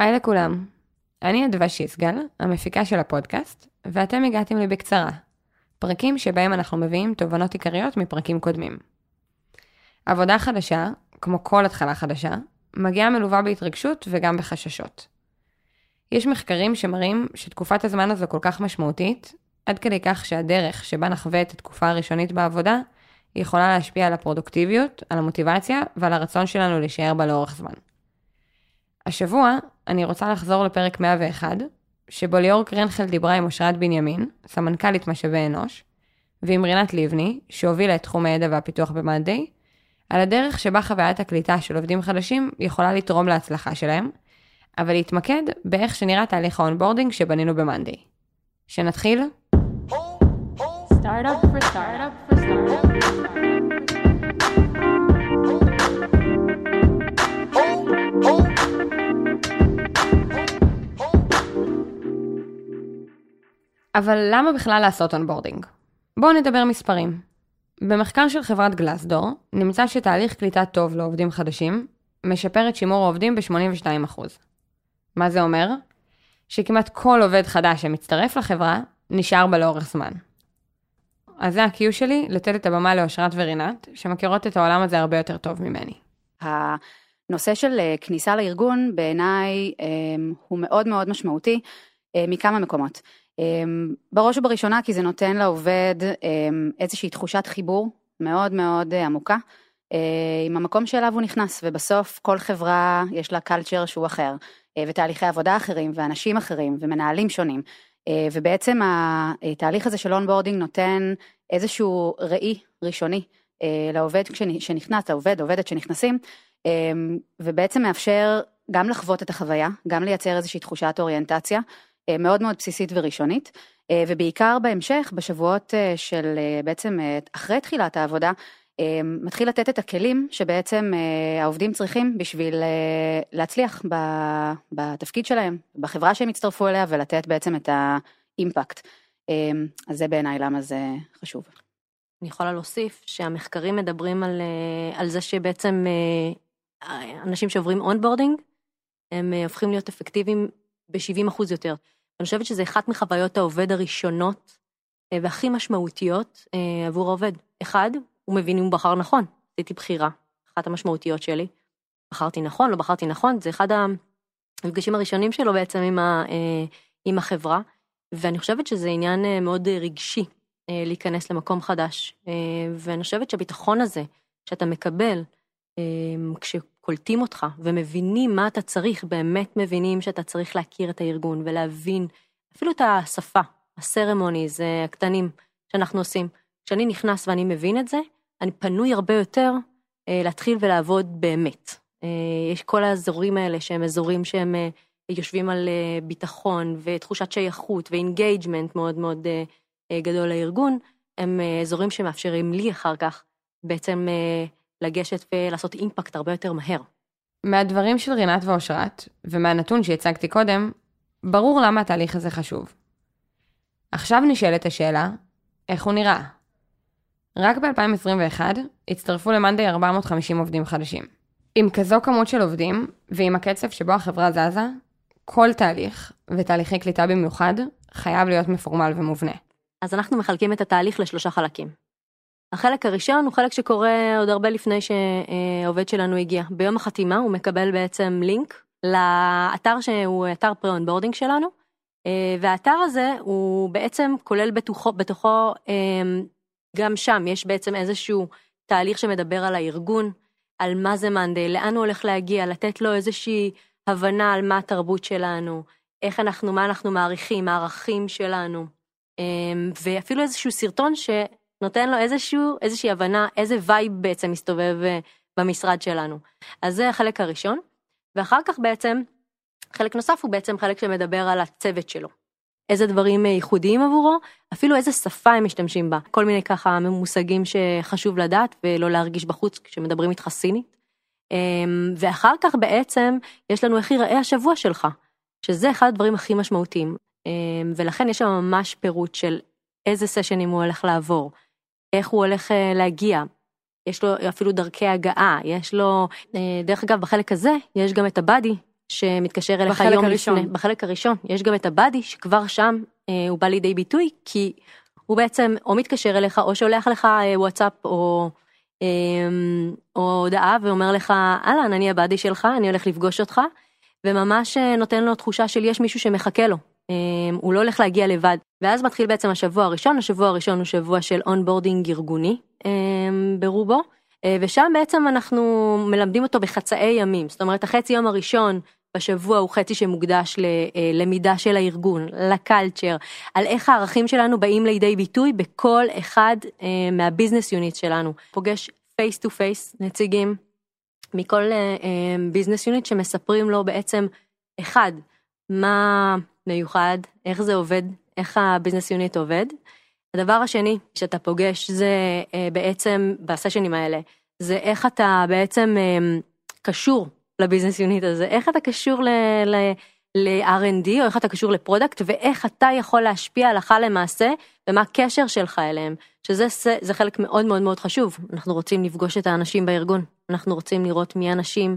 היי לכולם, אני אדווה שיסגל, המפיקה של הפודקאסט, ואתם הגעתם לי בקצרה. פרקים שבהם אנחנו מביאים תובנות עיקריות מפרקים קודמים. עבודה חדשה, כמו כל התחלה חדשה, מגיעה מלווה בהתרגשות וגם בחששות. יש מחקרים שמראים שתקופת הזמן הזו כל כך משמעותית, עד כדי כך שהדרך שבה נחווה את התקופה הראשונית בעבודה, יכולה להשפיע על הפרודוקטיביות, על המוטיבציה ועל הרצון שלנו להישאר בה לאורך זמן. השבוע אני רוצה לחזור לפרק 101, שבו ליאור קרנגל דיברה עם אושרת בנימין, סמנכ"לית משאבי אנוש, ועם רינת לבני, שהובילה את תחום הידע והפיתוח ב-monday, על הדרך שבה חוויית הקליטה של עובדים חדשים יכולה לתרום להצלחה שלהם, אבל להתמקד באיך שנראה תהליך ה onboarding שבנינו ב-monday. שנתחיל? Startup for startup for startup. אבל למה בכלל לעשות onboarding? בואו נדבר מספרים. במחקר של חברת Glassdoor, נמצא שתהליך קליטה טוב לעובדים חדשים, משפר את שימור העובדים ב-82%. מה זה אומר? שכמעט כל עובד חדש שמצטרף לחברה, נשאר בה לאורך זמן. אז זה ה-cue שלי, לתת את הבמה לאושרת ורינת, שמכירות את העולם הזה הרבה יותר טוב ממני. הנושא של אה, כניסה לארגון בעיניי אה, הוא מאוד מאוד משמעותי אה, מכמה מקומות. אמ, בראש ובראשונה כי זה נותן לעובד אמ, איזושהי תחושת חיבור מאוד מאוד אה, עמוקה אה, עם המקום שאליו הוא נכנס ובסוף כל חברה יש לה culture שהוא אחר אה, ותהליכי עבודה אחרים ואנשים אחרים ומנהלים שונים. ובעצם התהליך הזה של onboarding נותן איזשהו ראי ראשוני לעובד שנכנס, לעובד, עובדת שנכנסים ובעצם מאפשר גם לחוות את החוויה, גם לייצר איזושהי תחושת אוריינטציה מאוד מאוד בסיסית וראשונית, אה, ובעיקר בהמשך, בשבועות אה, של בעצם אחרי תחילת העבודה, מתחיל לתת את הכלים שבעצם העובדים צריכים בשביל להצליח בתפקיד שלהם, בחברה שהם יצטרפו אליה ולתת בעצם את האימפקט. אז זה בעיניי למה זה חשוב. אני יכולה להוסיף שהמחקרים מדברים על, על זה שבעצם אנשים שעוברים onboarding, הם הופכים להיות אפקטיביים ב-70 אחוז יותר. אני חושבת שזה אחת מחוויות העובד הראשונות אה, והכי משמעותיות אה, עבור העובד. אחד, הוא מבין אם הוא בחר נכון, עשיתי בחירה, אחת המשמעותיות שלי. בחרתי נכון, לא בחרתי נכון, זה אחד המפגשים הראשונים שלו בעצם עם, ה, אה, עם החברה, ואני חושבת שזה עניין מאוד רגשי להיכנס למקום חדש, ואני חושבת שהביטחון הזה שאתה מקבל כש... קולטים אותך ומבינים מה אתה צריך, באמת מבינים שאתה צריך להכיר את הארגון ולהבין אפילו את השפה, ה ceremonies הקטנים שאנחנו עושים. כשאני נכנס ואני מבין את זה, אני פנוי הרבה יותר אה, להתחיל ולעבוד באמת. אה, יש כל האזורים האלה שהם אזורים שהם אה, יושבים על אה, ביטחון ותחושת שייכות ו engagement מאוד מאוד אה, אה, גדול לארגון, הם אה, אזורים שמאפשרים לי אחר כך בעצם אה, לגשת ולעשות אימפקט הרבה יותר מהר. מהדברים של רינת ואושרת, ומהנתון שהצגתי קודם, ברור למה התהליך הזה חשוב. עכשיו נשאלת השאלה, איך הוא נראה? רק ב-2021 הצטרפו למאנדי 450 עובדים חדשים. עם כזו כמות של עובדים, ועם הקצב שבו החברה זזה, כל תהליך, ותהליכי קליטה במיוחד, חייב להיות מפורמל ומובנה. אז אנחנו מחלקים את התהליך לשלושה חלקים. החלק הראשון הוא חלק שקורה עוד הרבה לפני שהעובד שלנו הגיע. ביום החתימה הוא מקבל בעצם לינק לאתר שהוא אתר pre-onboarding שלנו, אה, והאתר הזה הוא בעצם כולל בתוכו, בתוכו אה, גם שם יש בעצם איזשהו תהליך שמדבר על הארגון, על מה זה monday, לאן הוא הולך להגיע, לתת לו איזושהי הבנה על מה התרבות שלנו, איך אנחנו, מה אנחנו מעריכים, הערכים שלנו, אה, ואפילו איזשהו סרטון ש... נותן לו איזשהו, איזושהי הבנה איזה vibe בעצם מסתובב אה, במשרד שלנו. אז זה החלק הראשון, ואחר כך בעצם, חלק נוסף הוא בעצם חלק שמדבר על הצוות שלו. איזה דברים אה, ייחודיים עבורו, אפילו איזה שפה הם משתמשים בה. כל מיני ככה מושגים שחשוב לדעת ולא להרגיש בחוץ כשמדברים איתך סינית. אמ, ואחר כך בעצם יש לנו איך ייראה השבוע שלך, שזה אחד הדברים הכי משמעותיים. אמ, ולכן יש שם ממש פירוט של איזה סשנים הוא הולך לעבור, איך הוא הולך אה, להגיע. יש לו אפילו דרכי הגעה, יש לו, אה, דרך אגב, בחלק הזה יש גם את הבאדי שמתקשר אליך יום הראשון. לפני, בחלק הראשון, יש גם את הבאדי שכבר שם אה, הוא בא לידי ביטוי, כי הוא בעצם או מתקשר אליך או שולח לך וואטסאפ או, אה, או הודעה ואומר לך, אהלן, אני ה buddy שלך, אני הולך לפגוש אותך, וממש נותן לו תחושה של יש מישהו שמחכה לו. אה, הוא לא הולך להגיע לבד. ואז מתחיל בעצם השבוע הראשון, השבוע הראשון הוא שבוע של onboarding ארגוני אה, ברובו, אה, ושם בעצם אנחנו מלמדים אותו בחצאי ימים, זאת אומרת החצי יום הראשון בשבוע הוא חצי שמוקדש ללמידה של הארגון, ל culture, על איך הערכים שלנו באים לידי ביטוי בכל אחד אה, מה business unit שלנו. פוגש face to face נציגים מכל business unit שמספרים לו בעצם, אחד, מה מיוחד, איך זה עובד, איך ה business unit עובד. הדבר השני שאתה פוגש זה אה, בעצם ב sessionים האלה, זה איך אתה בעצם אה, קשור ל business unit הזה, איך אתה קשור ל-R&D או איך אתה קשור ל product ואיך אתה יכול להשפיע הלכה למעשה ומה הקשר שלך אליהם, שזה זה חלק מאוד מאוד מאוד חשוב. אנחנו רוצים לפגוש את האנשים בארגון, אנחנו רוצים לראות מי האנשים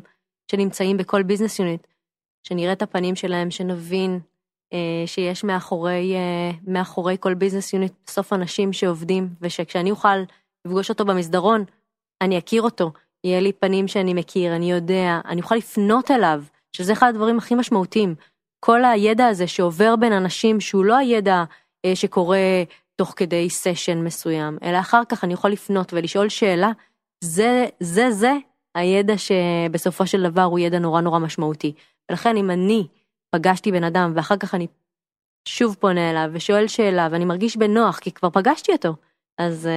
שנמצאים בכל business unit, שנראה את הפנים שלהם, שנבין שיש מאחורי, אה, מאחורי כל business unit בסוף אנשים שעובדים, ושכשאני אוכל לפגוש אותו במסדרון, אני אכיר אותו, יהיה לי פנים שאני מכיר, אני יודע, אני אוכל לפנות אליו, שזה אחד הדברים הכי משמעותיים. כל הידע הזה שעובר בין אנשים, שהוא לא הידע אה, שקורה תוך כדי סשן מסוים, אלא אחר כך אני יכול לפנות ולשאול שאלה, זה, זה, זה הידע שבסופו של דבר הוא ידע נורא נורא משמעותי. ולכן אם אני פגשתי בן אדם ואחר כך אני שוב פונה אליו ושואל שאלה ואני מרגיש בנוח כי כבר פגשתי אותו, אז,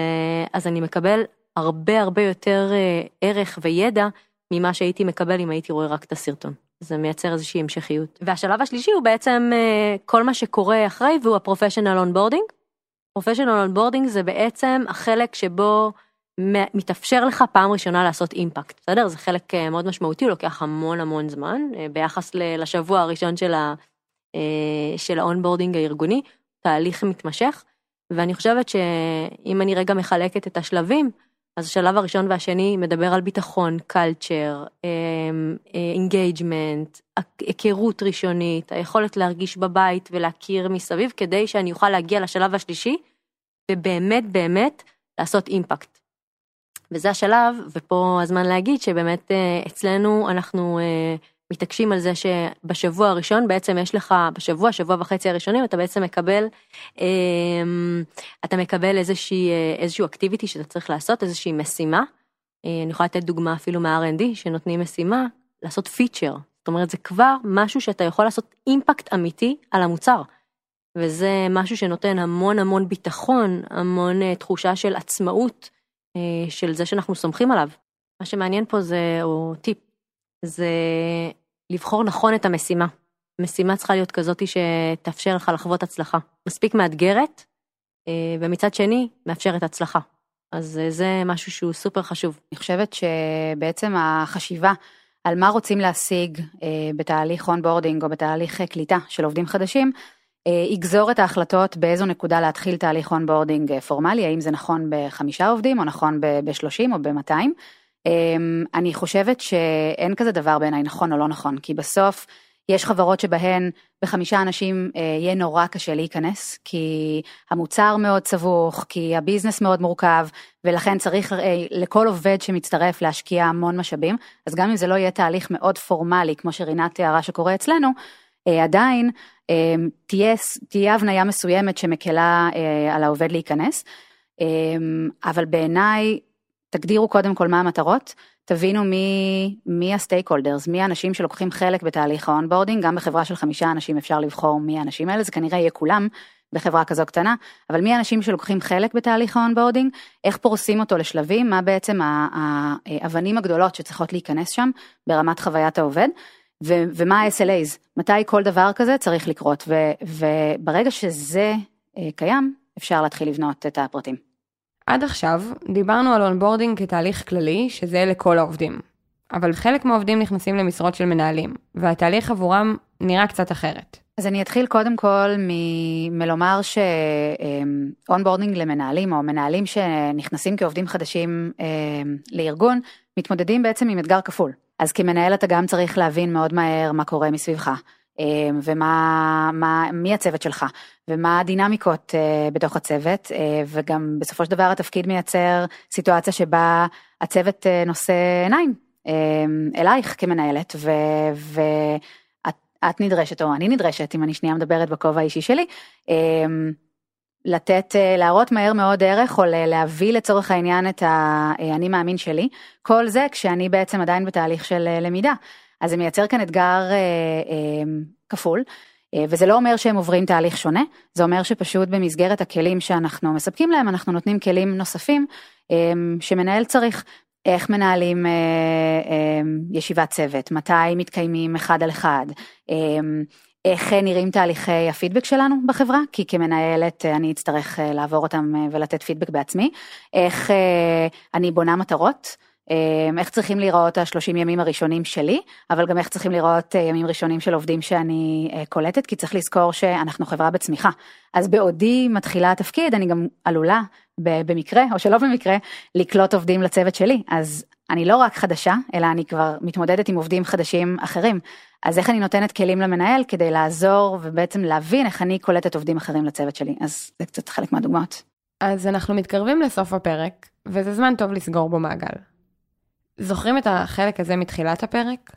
אז אני מקבל הרבה הרבה יותר ערך וידע ממה שהייתי מקבל אם הייתי רואה רק את הסרטון. זה מייצר איזושהי המשכיות. והשלב השלישי הוא בעצם כל מה שקורה אחרי והוא ה professional onboarding. professional onboarding זה בעצם החלק שבו מתאפשר לך פעם ראשונה לעשות impact, בסדר? זה חלק מאוד משמעותי, הוא לוקח המון המון זמן ביחס לשבוע הראשון של, ה, של ה onboarding הארגוני, תהליך מתמשך, ואני חושבת שאם אני רגע מחלקת את השלבים, אז השלב הראשון והשני מדבר על ביטחון, culture, engagement, היכרות ראשונית, היכולת להרגיש בבית ולהכיר מסביב, כדי שאני אוכל להגיע לשלב השלישי, ובאמת באמת לעשות impact. וזה השלב, ופה הזמן להגיד שבאמת אצלנו אנחנו מתעקשים על זה שבשבוע הראשון בעצם יש לך, בשבוע, שבוע וחצי הראשונים, אתה בעצם מקבל, אתה מקבל איזושהי, איזשהו אקטיביטי שאתה צריך לעשות, איזושהי משימה. אני יכולה לתת דוגמה אפילו מה-R&D, שנותנים משימה, לעשות פיצ'ר. זאת אומרת, זה כבר משהו שאתה יכול לעשות אימפקט אמיתי על המוצר. וזה משהו שנותן המון המון ביטחון, המון תחושה של עצמאות, של זה שאנחנו סומכים עליו. מה שמעניין פה זה, או טיפ, זה לבחור נכון את המשימה. משימה צריכה להיות כזאת שתאפשר לך לחוות הצלחה. מספיק מאתגרת, ומצד שני, מאפשרת הצלחה. אז זה משהו שהוא סופר חשוב. אני חושבת שבעצם החשיבה על מה רוצים להשיג בתהליך onboarding או בתהליך קליטה של עובדים חדשים, יגזור את ההחלטות באיזו נקודה להתחיל תהליך onboarding פורמלי, האם זה נכון בחמישה עובדים או נכון ב-30 או ב-200. אני חושבת שאין כזה דבר בעיניי נכון או לא נכון, כי בסוף יש חברות שבהן בחמישה אנשים יהיה נורא קשה להיכנס, כי המוצר מאוד סבוך, כי הביזנס מאוד מורכב, ולכן צריך לכל עובד שמצטרף להשקיע המון משאבים, אז גם אם זה לא יהיה תהליך מאוד פורמלי, כמו שרינת תיארה שקורה אצלנו, עדיין תהיה, תהיה הבניה מסוימת שמקלה על העובד להיכנס, אבל בעיניי תגדירו קודם כל מה המטרות, תבינו מי, מי ה stakeholders, מי האנשים שלוקחים חלק בתהליך ה onboarding, גם בחברה של חמישה אנשים אפשר לבחור מי האנשים האלה, זה כנראה יהיה כולם בחברה כזו קטנה, אבל מי האנשים שלוקחים חלק בתהליך ה onboarding, איך פורסים אותו לשלבים, מה בעצם האבנים הגדולות שצריכות להיכנס שם ברמת חוויית העובד, ו- ומה ה-SLAs, מתי כל דבר כזה צריך לקרות, ו- וברגע שזה קיים, אפשר להתחיל לבנות את הפרטים. עד עכשיו דיברנו על onboarding כתהליך כללי שזה לכל העובדים. אבל חלק מהעובדים נכנסים למשרות של מנהלים, והתהליך עבורם נראה קצת אחרת. אז אני אתחיל קודם כל מ- מלומר ש onboarding למנהלים, או מנהלים שנכנסים כעובדים חדשים לארגון, מתמודדים בעצם עם אתגר כפול. אז כמנהל אתה גם צריך להבין מאוד מהר מה קורה מסביבך. ומה, מה, מי הצוות שלך, ומה הדינמיקות בתוך הצוות, וגם בסופו של דבר התפקיד מייצר סיטואציה שבה הצוות נושא עיניים אלייך כמנהלת, ואת נדרשת, או אני נדרשת, אם אני שנייה מדברת בכובע האישי שלי, לתת, אה, להראות מהר מאוד ערך או להביא לצורך העניין את האני מאמין שלי, כל זה כשאני בעצם עדיין בתהליך של אה, למידה. אז זה מייצר כאן אתגר אה, אה, כפול, אה, וזה לא אומר שהם עוברים תהליך שונה, זה אומר שפשוט במסגרת הכלים שאנחנו מספקים להם, אנחנו נותנים כלים נוספים אה, שמנהל צריך. איך מנהלים אה, אה, ישיבת צוות, מתי מתקיימים אחד על אחד, אה, איך נראים תהליכי הפידבק שלנו בחברה, כי כמנהלת אה, אני אצטרך אה, לעבור אותם אה, ולתת פידבק בעצמי, איך אני בונה מטרות, איך צריכים להיראות השלושים ימים הראשונים שלי, אבל גם איך צריכים להיראות ימים ראשונים של עובדים שאני קולטת, כי צריך לזכור שאנחנו חברה בצמיחה. אז בעודי מתחילה התפקיד, אני גם עלולה, במקרה או שלא במקרה, לקלוט עובדים לצוות שלי. אז אני לא רק חדשה, אלא אני כבר מתמודדת עם עובדים חדשים אחרים. אז איך אני נותנת כלים למנהל כדי לעזור ובעצם להבין איך אני קולטת עובדים אחרים לצוות שלי. אז זה קצת חלק מהדוגמאות. אז אנחנו מתקרבים לסוף הפרק, וזה זמן טוב לסגור בו מעגל. זוכרים את החלק הזה מתחילת הפרק?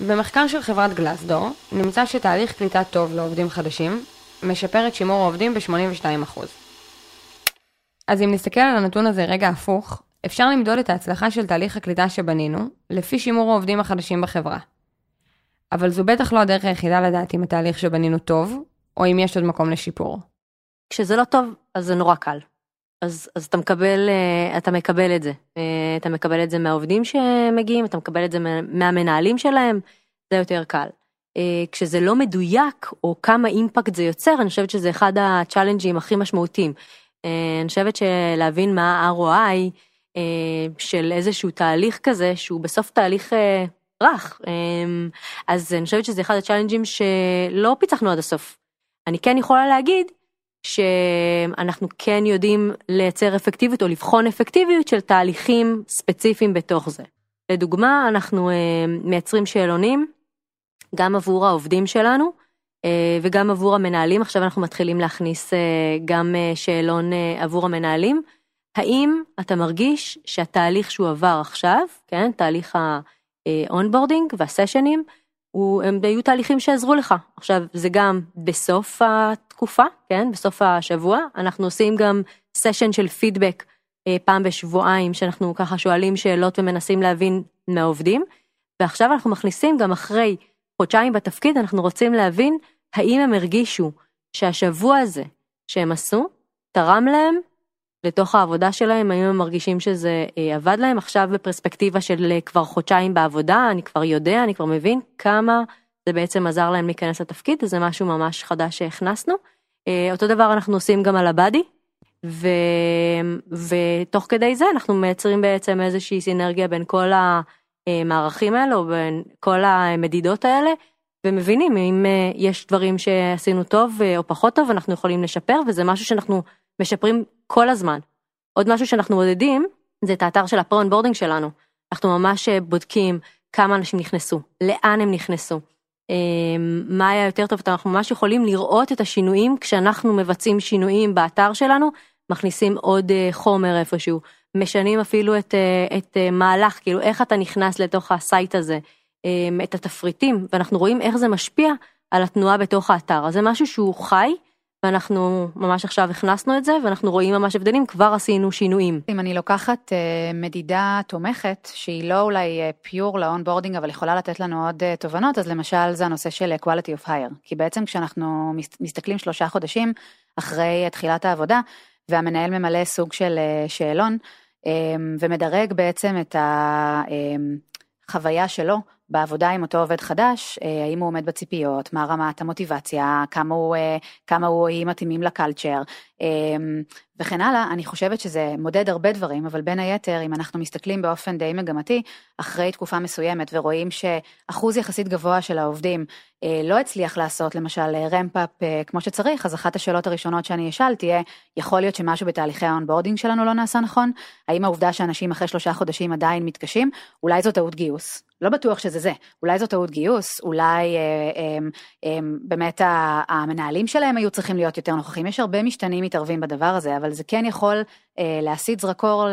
במחקר של חברת גלסדור, נמצא שתהליך קליטה טוב לעובדים חדשים משפר את שימור העובדים ב-82%. אז אם נסתכל על הנתון הזה רגע הפוך, אפשר למדוד את ההצלחה של תהליך הקליטה שבנינו, לפי שימור העובדים החדשים בחברה. אבל זו בטח לא הדרך היחידה לדעת אם התהליך שבנינו טוב, או אם יש עוד מקום לשיפור. כשזה לא טוב, אז זה נורא קל. אז, אז אתה מקבל, אה, אתה מקבל את זה. אה, אתה מקבל את זה מהעובדים שמגיעים, אתה מקבל את זה מהמנהלים שלהם, זה יותר קל. אה, כשזה לא מדויק, או כמה impact זה יוצר, אני חושבת שזה אחד ה challenge ים הכי משמעותיים. אני חושבת שלהבין מה ה-ROI, של איזשהו תהליך כזה שהוא בסוף תהליך אה, רך. אה, אז אני חושבת שזה אחד הצ'אלנג'ים שלא פיצחנו עד הסוף. אני כן יכולה להגיד שאנחנו כן יודעים לייצר אפקטיביות או לבחון אפקטיביות של תהליכים ספציפיים בתוך זה. לדוגמה, אנחנו מייצרים שאלונים גם עבור העובדים שלנו וגם עבור המנהלים. עכשיו אנחנו מתחילים להכניס גם שאלון עבור המנהלים. האם אתה מרגיש שהתהליך שהוא עבר עכשיו, כן, תהליך ה onboarding והסשנים, הם היו תהליכים שעזרו לך. עכשיו, זה גם בסוף התקופה, כן, בסוף השבוע, אנחנו עושים גם סשן של פידבק אה, פעם בשבועיים, שאנחנו ככה שואלים שאלות ומנסים להבין מהעובדים, ועכשיו אנחנו מכניסים גם אחרי חודשיים בתפקיד, אנחנו רוצים להבין האם הם הרגישו שהשבוע הזה שהם עשו, תרם להם לתוך העבודה שלהם, האם הם מרגישים שזה אה, עבד להם עכשיו בפרספקטיבה של אה, כבר חודשיים בעבודה, אני כבר יודע, אני כבר מבין כמה זה בעצם עזר להם להיכנס לתפקיד, זה משהו ממש חדש שהכנסנו. אה, אותו דבר אנחנו עושים גם על הבאדי, ו... ותוך כדי זה אנחנו מייצרים בעצם איזושהי סינרגיה בין כל המערכים האלה, או בין כל המדידות האלה, ומבינים אם יש דברים שעשינו טוב או פחות טוב, אנחנו יכולים לשפר, וזה משהו שאנחנו משפרים כל הזמן. עוד משהו שאנחנו מודדים זה את האתר של ה pre-boarding שלנו. אנחנו ממש אה, בודקים כמה אנשים נכנסו, לאן הם נכנסו, אמ, מה היה יותר טוב, אנחנו ממש יכולים לראות את השינויים כשאנחנו מבצעים שינויים באתר שלנו, מכניסים עוד אה, חומר איפשהו, משנים אפילו את, אה, את מהלך, כאילו איך אתה נכנס לתוך ה site הזה, את התפריטים, ואנחנו רואים איך זה משפיע על התנועה בתוך האתר. אז זה משהו שהוא חי, ואנחנו ממש עכשיו הכנסנו את זה ואנחנו רואים ממש הבדלים, כבר עשינו שינויים. אם אני לוקחת אה, מדידה תומכת שהיא לא אולי pure אה, ל onboarding אבל יכולה לתת לנו עוד אה, תובנות, אז למשל זה הנושא של quality of hire, כי בעצם כשאנחנו מסתכלים שלושה חודשים אחרי תחילת העבודה והמנהל ממלא סוג של שאלון אמ, ומדרג בעצם את החוויה שלו בעבודה עם אותו עובד חדש, אה, האם הוא עומד בציפיות, מה רמת המוטיבציה, כמה הוא, אה, כמה הוא היא מתאימים ל culture, אמ, וכן הלאה, אני חושבת שזה מודד הרבה דברים, אבל בין היתר, אם אנחנו מסתכלים באופן די מגמתי, אחרי תקופה מסוימת ורואים שאחוז יחסית גבוה של העובדים אה, לא הצליח לעשות למשל ramp-up כמו שצריך, אז אחת השאלות הראשונות שאני אשאל תהיה, יכול להיות שמשהו בתהליכי ה onboarding שלנו לא נעשה נכון? האם העובדה שאנשים אחרי שלושה חודשים עדיין מתקשים? אולי זו טעות גיוס. לא בטוח שזה זה, אולי זו טעות גיוס, אולי אה, אה, אה, באמת המנהלים שלהם היו צריכים להיות יותר נוכחים, יש הרבה משתנים מתערבים בדבר הזה, אבל זה כן יכול אה, להסיט זרקור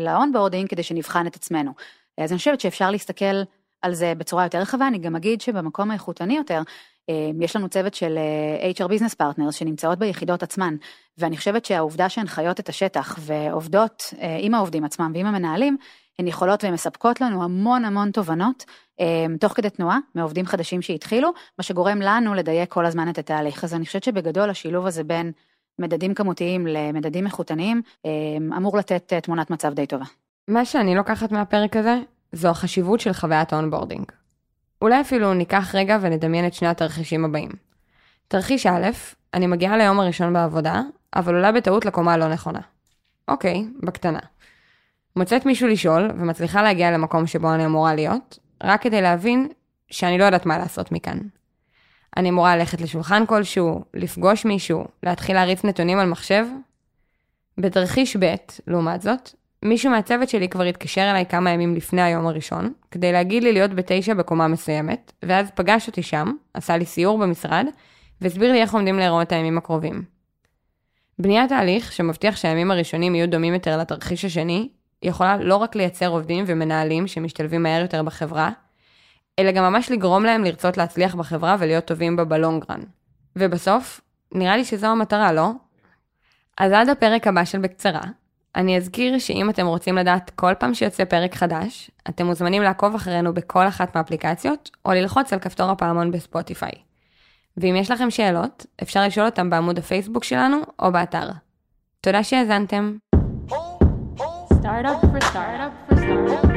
ל onboarding כדי שנבחן את עצמנו. אז אני חושבת שאפשר להסתכל על זה בצורה יותר רחבה, אני גם אגיד שבמקום האיכותני יותר, אה, יש לנו צוות של אה, HR Business Partners שנמצאות ביחידות עצמן, ואני חושבת שהעובדה שהן חיות את השטח ועובדות אה, עם העובדים עצמם ועם המנהלים, הן יכולות ומספקות לנו המון המון תובנות תוך כדי תנועה מעובדים חדשים שהתחילו, מה שגורם לנו לדייק כל הזמן את התהליך. אז אני חושבת שבגדול השילוב הזה בין מדדים כמותיים למדדים איכותניים אמור לתת תמונת מצב די טובה. מה שאני לוקחת מהפרק הזה, זו החשיבות של חוויית ה onboarding. אולי אפילו ניקח רגע ונדמיין את שני התרחישים הבאים. תרחיש א', אני מגיעה ליום הראשון בעבודה, אבל עולה בטעות לקומה הלא נכונה. אוקיי, בקטנה. מוצאת מישהו לשאול, ומצליחה להגיע למקום שבו אני אמורה להיות, רק כדי להבין שאני לא יודעת מה לעשות מכאן. אני אמורה ללכת לשולחן כלשהו, לפגוש מישהו, להתחיל להריץ נתונים על מחשב? בתרחיש ב', לעומת זאת, מישהו מהצוות שלי כבר התקשר אליי כמה ימים לפני היום הראשון, כדי להגיד לי להיות בתשע בקומה מסוימת, ואז פגש אותי שם, עשה לי סיור במשרד, והסביר לי איך עומדים להיראות הימים הקרובים. בניית תהליך שמבטיח שהימים הראשונים יהיו דומים יותר לתרחיש השני, יכולה לא רק לייצר עובדים ומנהלים שמשתלבים מהר יותר בחברה, אלא גם ממש לגרום להם לרצות להצליח בחברה ולהיות טובים בה בלונגרן. ובסוף, נראה לי שזו המטרה, לא? אז עד הפרק הבא של בקצרה, אני אזכיר שאם אתם רוצים לדעת כל פעם שיוצא פרק חדש, אתם מוזמנים לעקוב אחרינו בכל אחת מהאפליקציות, או ללחוץ על כפתור הפעמון בספוטיפיי. ואם יש לכם שאלות, אפשר לשאול אותם בעמוד הפייסבוק שלנו או באתר. תודה שהאזנתם. Startup for startup for startup.